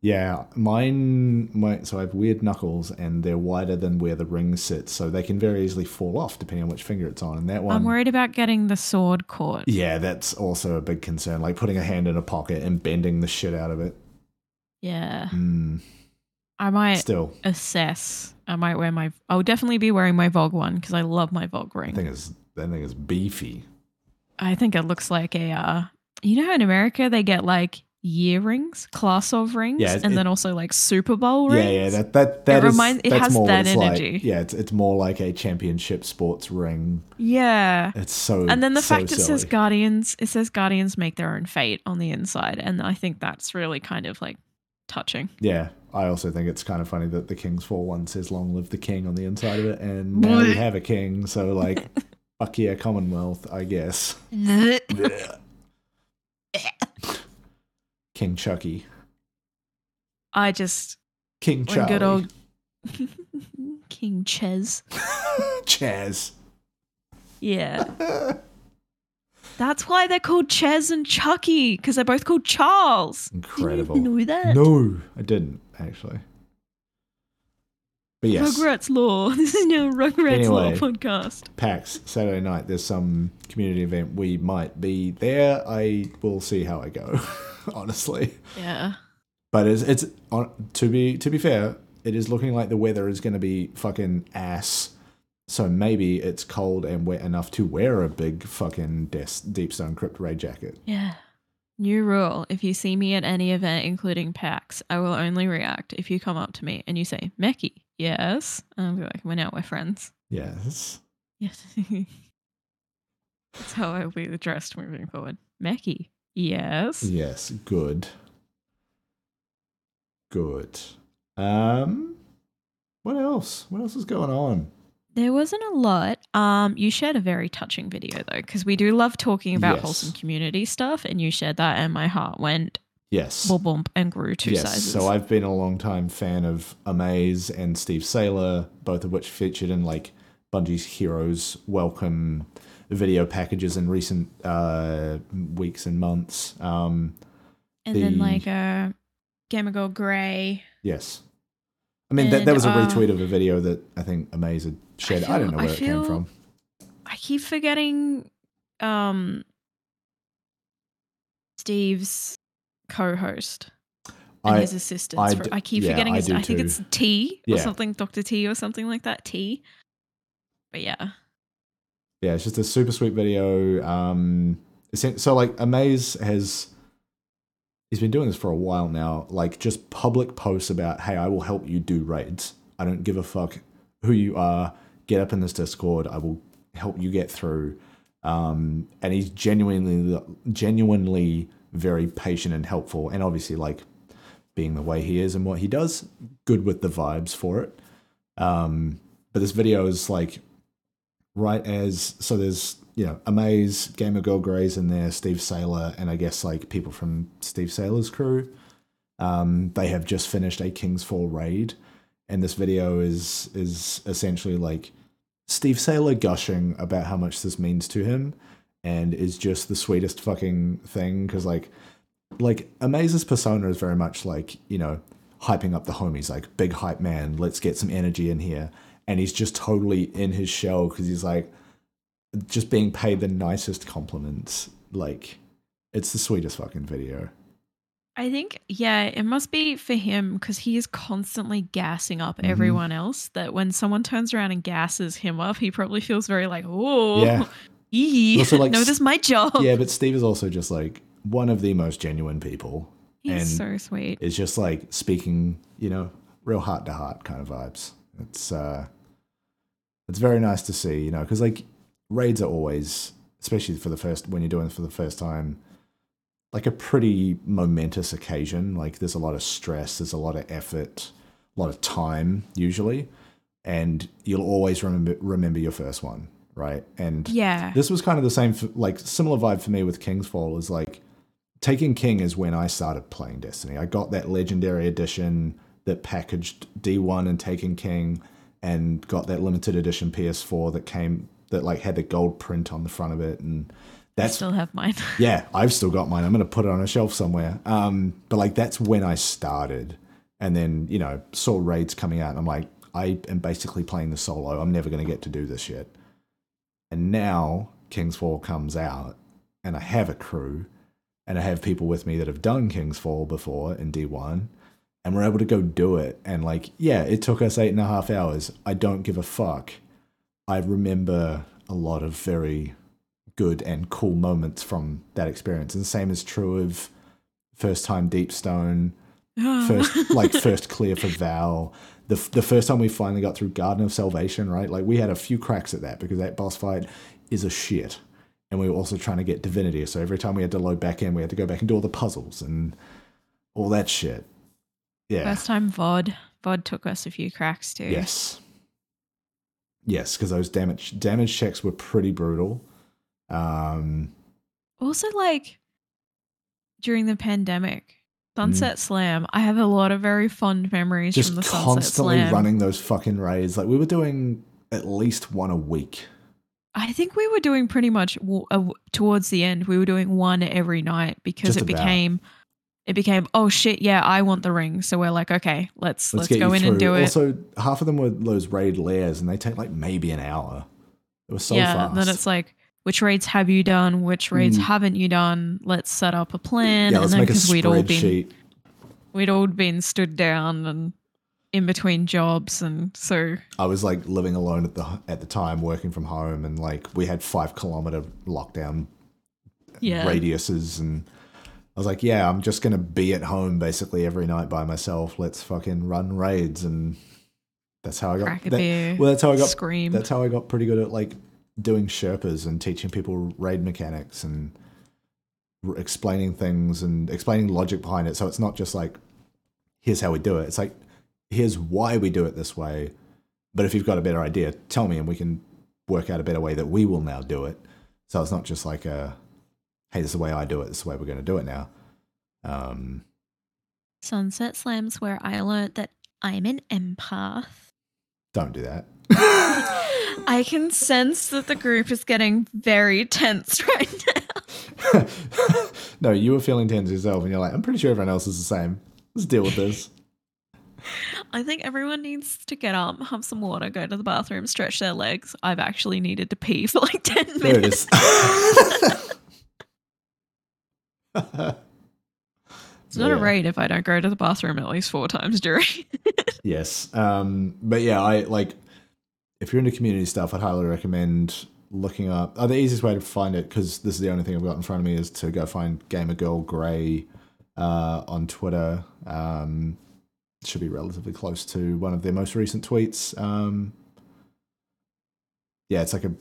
Yeah, mine. My so I have weird knuckles, and they're wider than where the ring sits, so they can very easily fall off depending on which finger it's on. And that one, I'm worried about getting the sword caught. yeah, that's also a big concern. Like putting a hand in a pocket and bending the shit out of it. Yeah. Mm, I might still, assess. I might wear my. I'll definitely be wearing my Vogue one because I love my Vogue I ring. think it's that thing is beefy. I think it looks like a. Uh, you know how in America they get like year rings, class of rings, Yeah, it- and then also like Super Bowl rings. Yeah, yeah, that that that is- reminds- it that's has more that it's like. energy. Yeah, it's it's more like a championship sports ring. Yeah. It's so And then the so fact it says. Guardians, it says Guardians make their own fate on the inside, and I think that's really kind of like touching. Yeah, I also think it's kind of funny that the King's Fall one says "Long live the King" on the inside of it, and now we have a king. So like, fuck yeah, Commonwealth, I guess. King Chucky, I just King Charlie, good old King Ches. Chaz. Yeah. That's why they're called Ches and Chucky, because they're both called Charles. Incredible. Didn't you know that? No, I didn't actually. But yes, Rugrats Law. This is now Rugrats Anyway. Law podcast. PAX Saturday night. There's some community event. We might be there. I will see how I go. honestly, Yeah. but it's it's to be to be fair. It is looking like the weather is going to be fucking ass. So maybe it's cold and wet enough to wear a big fucking Des- Deep Stone Crypt ray jacket. Yeah. New rule. If you see me at any event, including PAX, I will only react if you come up to me and you say, Meckii, yes. And I'll be like, we're now, we're friends. Yes. Yes. That's how I'll be addressed moving forward. Meckii, yes. Yes. Good. Good. Um. What else? What else is going on? There wasn't a lot. Um, you shared a very touching video though, because we do love talking about Yes. wholesome community stuff, and you shared that, and my heart went Yes. boom boom and grew two yes. sizes. So I've been a long time fan of Amaze and Steve Saylor, both of which featured in like Bungie's Heroes Welcome video packages in recent uh, weeks and months. Um, and then like uh, Girl Grey. yes. I mean, that, that was a uh, retweet of a video that I think Amaze had shared. I, feel- don't know I where it came from. I keep forgetting um Steve's co-host and I, his assistants. I for- I keep yeah, forgetting I his. I, think too. it's T or Yeah. something, Doctor T or something like that. T. But yeah, yeah, it's just a super sweet video. Um, so like Amaze has he's been doing this for a while now. Like just public posts about, hey, I will help you do raids. I don't give a fuck who you are. Get up in this Discord. I will help you get through. Um, and he's genuinely, genuinely very patient and helpful. And obviously, like being the way he is and what he does, good with the vibes for it. Um, but this video is like right as so there's you know Amaze, Gamer Girl Grey's in there, Steve Saylor, and I guess like people from Steve Saylor's crew. Um, they have just finished a King's Fall raid, and this video is is essentially like Steve Saylor gushing about how much this means to him, and is just the sweetest fucking thing because like like Amaze's persona is very much like you know hyping up the homies, like big hype man. Let's get some energy in here, and he's just totally in his shell because he's like just being paid the nicest compliments. Like it's the sweetest fucking video. I think yeah, it must be for him because he is constantly gassing up Mhm. everyone else. That when someone turns around and gasses him up, he probably feels very like, oh, Yeah. ee, Also, like, no, this is my job. Yeah, but Steve is also just like one of the most genuine people. He's so sweet. It's just like speaking, you know, real heart to heart kind of vibes. It's uh it's very nice to see, you know, because like raids are always especially for the first when you're doing it for the first time, like a pretty momentous occasion. Like there's a lot of stress, there's a lot of effort, a lot of time usually, and you'll always remember remember your first one, right? And Yeah. this was kind of the same, for, like similar vibe for me with King's Fall. Is like Taken King is when I started playing Destiny. I got that legendary edition that packaged D1 and Taken King, and got that limited edition PS4 that came that like had the gold print on the front of it, and I still have mine. yeah, I've still got mine. I'm gonna put it on a shelf somewhere. Um, but like that's when I started, and then you know saw raids coming out, and I'm like, I am basically playing the solo. I'm never gonna get to do this yet. And now King's Fall comes out, and I have a crew, and I have people with me that have done King's Fall before in D1, and we're able to go do it. And like, yeah, it took us eight and a half hours. I don't give a fuck. I remember a lot of very good and cool moments from that experience. And the same is true of first time Deep Stone, ah. first like first clear for Val. The, the first time we finally got through Garden of Salvation, right? Like we had a few cracks at that because that boss fight is a shit. And we were also trying to get Divinity. So every time we had to load back in, we had to go back and do all the puzzles and all that shit. Yeah. First time VOD. VOD took us a few cracks too. Yes. Yes, because those damage damage checks were pretty brutal. Um, Also, like during the pandemic, Sunset Slam. I have a lot of very fond memories Mm. just from the Sunset constantly Slam. running those fucking raids. Like we were doing at least one a week. I think we were doing pretty much uh, towards the end. We were doing one every night because Just it about. became. It became oh shit yeah I want the ring so we're like okay let's let's, get go in through. and do it Also, half of them were those raid lairs, and they take like maybe an hour. It was so fast. yeah fast. then it's like which raids have you done which raids Mm. haven't you done let's set up a plan yeah, and let's then make a because we'd all been we'd all been stood down and in between jobs and so I was like living alone at the at the time, working from home, and like we had five kilometer lockdown yeah radiuses and I was like, yeah, I'm just gonna be at home basically every night by myself. Let's fucking run raids and that's how I got crack a that- beer well that's how I got scream that's how I got pretty good at like doing Sherpas and teaching people raid mechanics and r- explaining things and explaining logic behind it. So it's not just like, here's how we do it. It's like, here's why we do it this way. But if you've got a better idea, tell me and we can work out a better way that we will now do it. So it's not just like a, hey, this is the way I do it. This is the way we're going to do it now. Um, Sunset Slams where I learned that I'm an empath don't do that. I can sense that the group is getting very tense right now. no, you were feeling tense yourself, and you're like, I'm pretty sure everyone else is the same. Let's deal with this. I think everyone needs to get up, have some water, go to the bathroom, stretch their legs. I've actually needed to pee for like 10 minutes. There it is. It's not a raid if I don't go to the bathroom at least four times during. Yes. Um, but yeah, I like if you're into community stuff, I'd highly recommend looking up. Oh, the easiest way to find it, because this is the only thing I've got in front of me, is to go find Gamer Girl Grey uh, on Twitter. Um, should be relatively close to one of their most recent tweets. Um, yeah, it's like a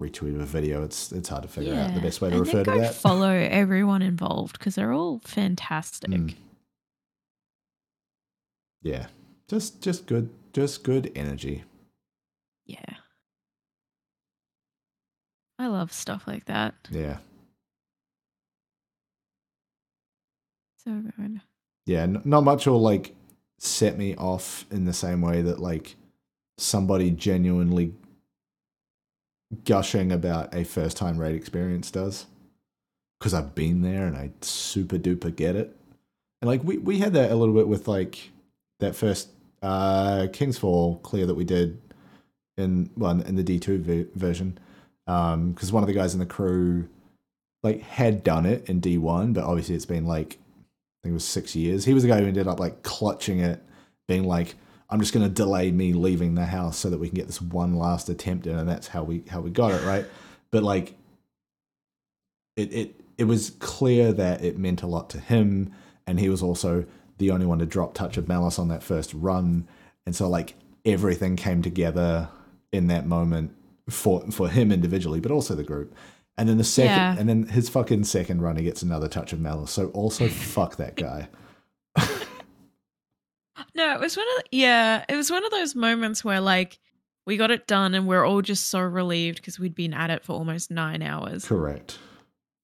retweet of a video. It's it's hard to figure out the best way to and refer to that. follow everyone involved because they're all fantastic. Mm. Yeah, just just good, just good energy. Yeah. I love stuff like that. Yeah. So good. yeah, n- not much will like set me off in the same way that like somebody genuinely gushing about a first time raid experience does. Because I've been there and I super duper get it. And like we, we had that a little bit with like that first uh King's Fall clear that we did in well in the D2 v- version. Um because one of the guys in the crew like had done it in D1, but obviously it's been like I think it was six years. He was the guy who ended up like clutching it, being like, "I'm just going to delay me leaving the house so that we can get this one last attempt in," and that's how we how we got it right. But like, it it it was clear that it meant a lot to him, and he was also the only one to drop Touch of Malice on that first run, and so like everything came together in that moment for for him individually, but also the group. And then the second, Yeah. and then his fucking second run, he gets another touch of malice. So also fuck that guy. No, it was one of the, yeah, it was one of those moments where like we got it done and we're all just so relieved because we'd been at it for almost nine hours. Correct.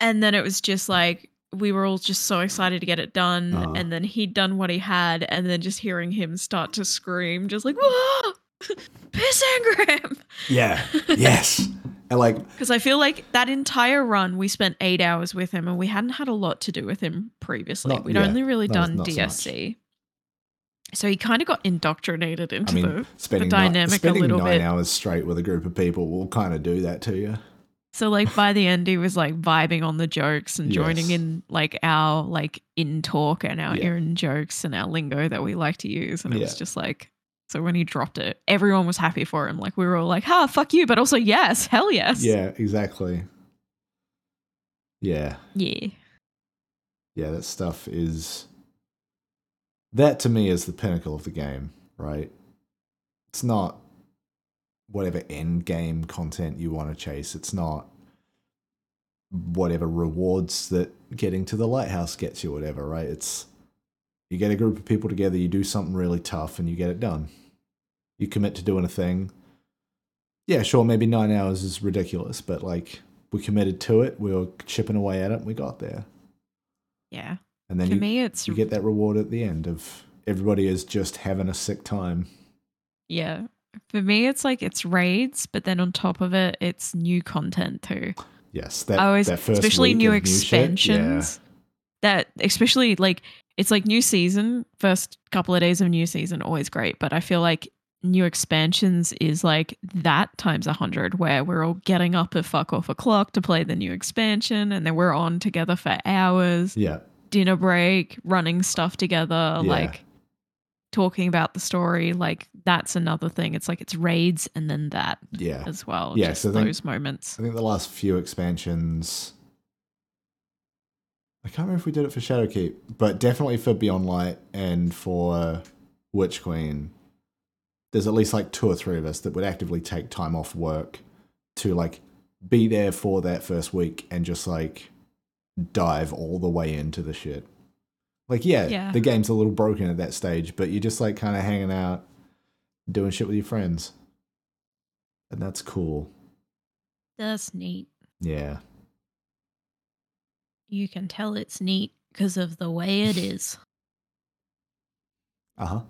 And then it was just like we were all just so excited to get it done. Uh-huh. And then he'd done what he had, and then just hearing him start to scream, just like, whoa, piss engram. Yeah. Yes. and like, Because I feel like that entire run, we spent eight hours with him, and we hadn't had a lot to do with him previously. Not- We'd yeah, only really done not so. DSC. So he kind of got indoctrinated into I mean, the spending dynamic ni- a spending little nine bit. hours straight with a group of people will kind of do that to you. So like by the end, he was like vibing on the jokes and joining Yes. in like our like in talk and our Yeah. in jokes and our lingo that we like to use. And it was just like so when he dropped it, everyone was happy for him. Like we were all like, "Ha, fuck you," but also yes, hell yes, Yeah. Exactly. Yeah. yeah, yeah, that stuff is that to me is the pinnacle of the game, right? It's not whatever end game content you want to chase. It's not whatever rewards that getting to the lighthouse gets you, whatever, right? It's you get a group of people together, you do something really tough, and you get it done. You commit to doing a thing. Yeah, sure, maybe nine hours is ridiculous, but like we committed to it, we were chipping away at it, and we got there. yeah. And then For you, me, it's you get that reward at the end of everybody is just having a sick time. yeah. For me, it's like it's raids, but then on top of it, it's new content too. Yes, that, I always, that especially new of shit, expansions. That especially like it's like new season. First couple of days of new season always great, but I feel like new expansions is like that times a hundred, where we're all getting up at fuck off o'clock to play the new expansion, and then we're on together for hours. yeah, Dinner break, running stuff together, Yeah. like talking about the story. Like that's another thing. It's like it's raids and then that yeah. as well. Yeah, so I think- those moments. I think the last few expansions. I can't remember if we did it for Shadowkeep, but definitely for Beyond Light and for Witch Queen. There's at least like two or three of us that would actively take time off work to like be there for that first week and just like dive all the way into the shit. Like, yeah, Yeah. the game's a little broken at that stage, but you're just like kind of hanging out, doing shit with your friends. And that's cool. That's neat. Yeah. You can tell it's neat because of the way it is. Uh huh.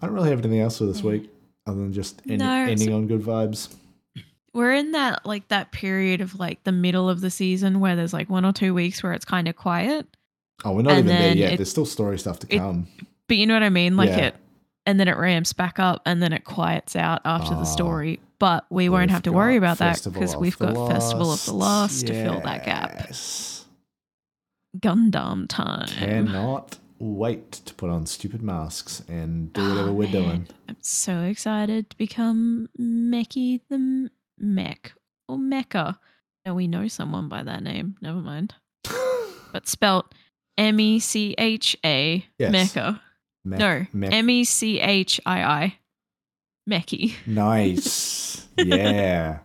I don't really have anything else for this week other than just end, No, ending so- on good vibes. We're in that like that period of like the middle of the season where there's like one or two weeks where it's kind of quiet. Oh, we're not even there yet. it- There's still story stuff to it- come. But you know what I mean? Like Yeah. it and then it ramps back up and then it quiets out after Ah. the story. But we won't We've to worry about that because we've got Festival of the Lost to fill that gap. Gundam time. Cannot wait to put on stupid masks and do whatever Oh, we're man. doing. I'm so excited to become Meki the Mech or Mecha. Now we know someone by that name. Never mind. But spelt M E C H A Yes. Mecha. Mech- No, M E C H I I. Meki. Nice. yeah.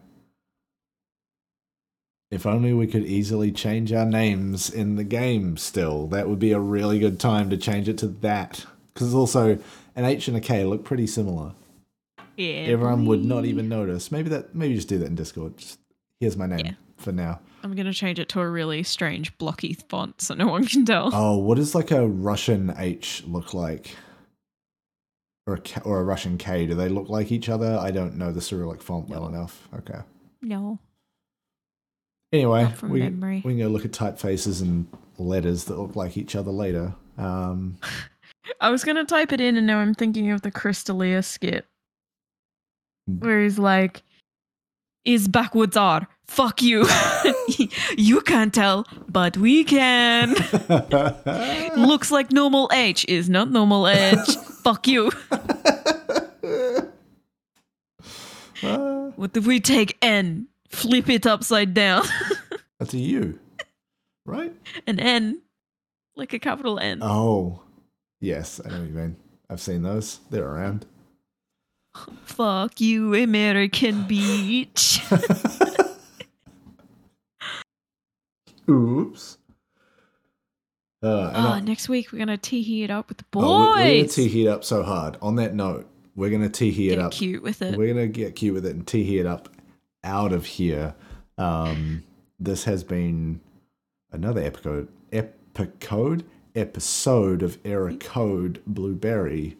If only we could easily change our names in the game still. That would be a really good time to change it to that. Because also, an H and a K look pretty similar. Yeah. Everyone would not even notice. Maybe that maybe just do that in Discord. Just, here's my name Yeah. for now. I'm going to change it to a really strange blocky font so no one can tell. Oh, what does like a Russian H look like? Or a, K, or a Russian K? Do they look like each other? I don't know the Cyrillic font well enough. Okay. No. Anyway, we, memory. we can go look at typefaces and letters that look like each other later. Um, I was going to type it in and now I'm thinking of the Crystalia skit where he's like, is backwards R. Fuck you. you can't tell, but we can. Looks like normal H is not normal H. Fuck you. What if we take N, flip it upside down? that's a U, right? An N, like a capital N. Oh, yes, I know what you mean. I've seen those. They're around. Fuck you, American Beach. Oops. Uh, oh, I- next week we're gonna tee it up with the boys. oh, we- we're gonna tee it up so hard. On that note, we're gonna tee it Get up. cute with it. We're gonna get cute with it and tee it up out of here. Um, this has been another episode, episode, episode of Error Code Blueberry.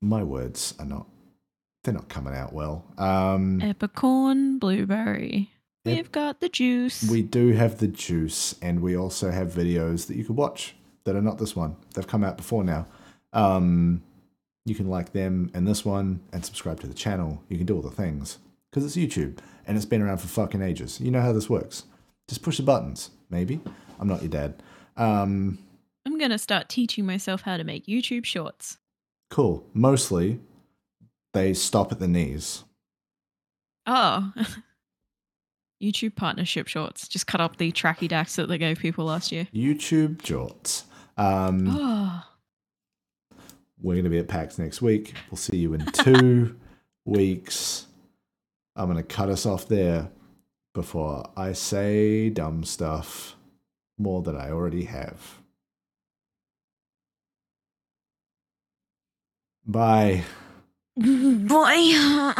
My words are not, they're not coming out well. Um, Epicorn blueberry. We've got the juice. we do have the juice, and we also have videos that you could watch that are not this one. They've come out before now. Um, you can like them and this one, and subscribe to the channel. You can do all the things because it's YouTube and it's been around for fucking ages. You know how this works. Just push the buttons. Maybe I'm not your dad. Um, I'm gonna start teaching myself how to make YouTube shorts. cool. Mostly, they stop at the knees. Oh. YouTube partnership shorts. Just cut up the tracky dacks that they gave people last year. YouTube jorts. Um, Oh. We're going to be at PAX next week. We'll see you in two weeks. I'm going to cut us off there before I say dumb stuff more than I already have. Bye. Boy.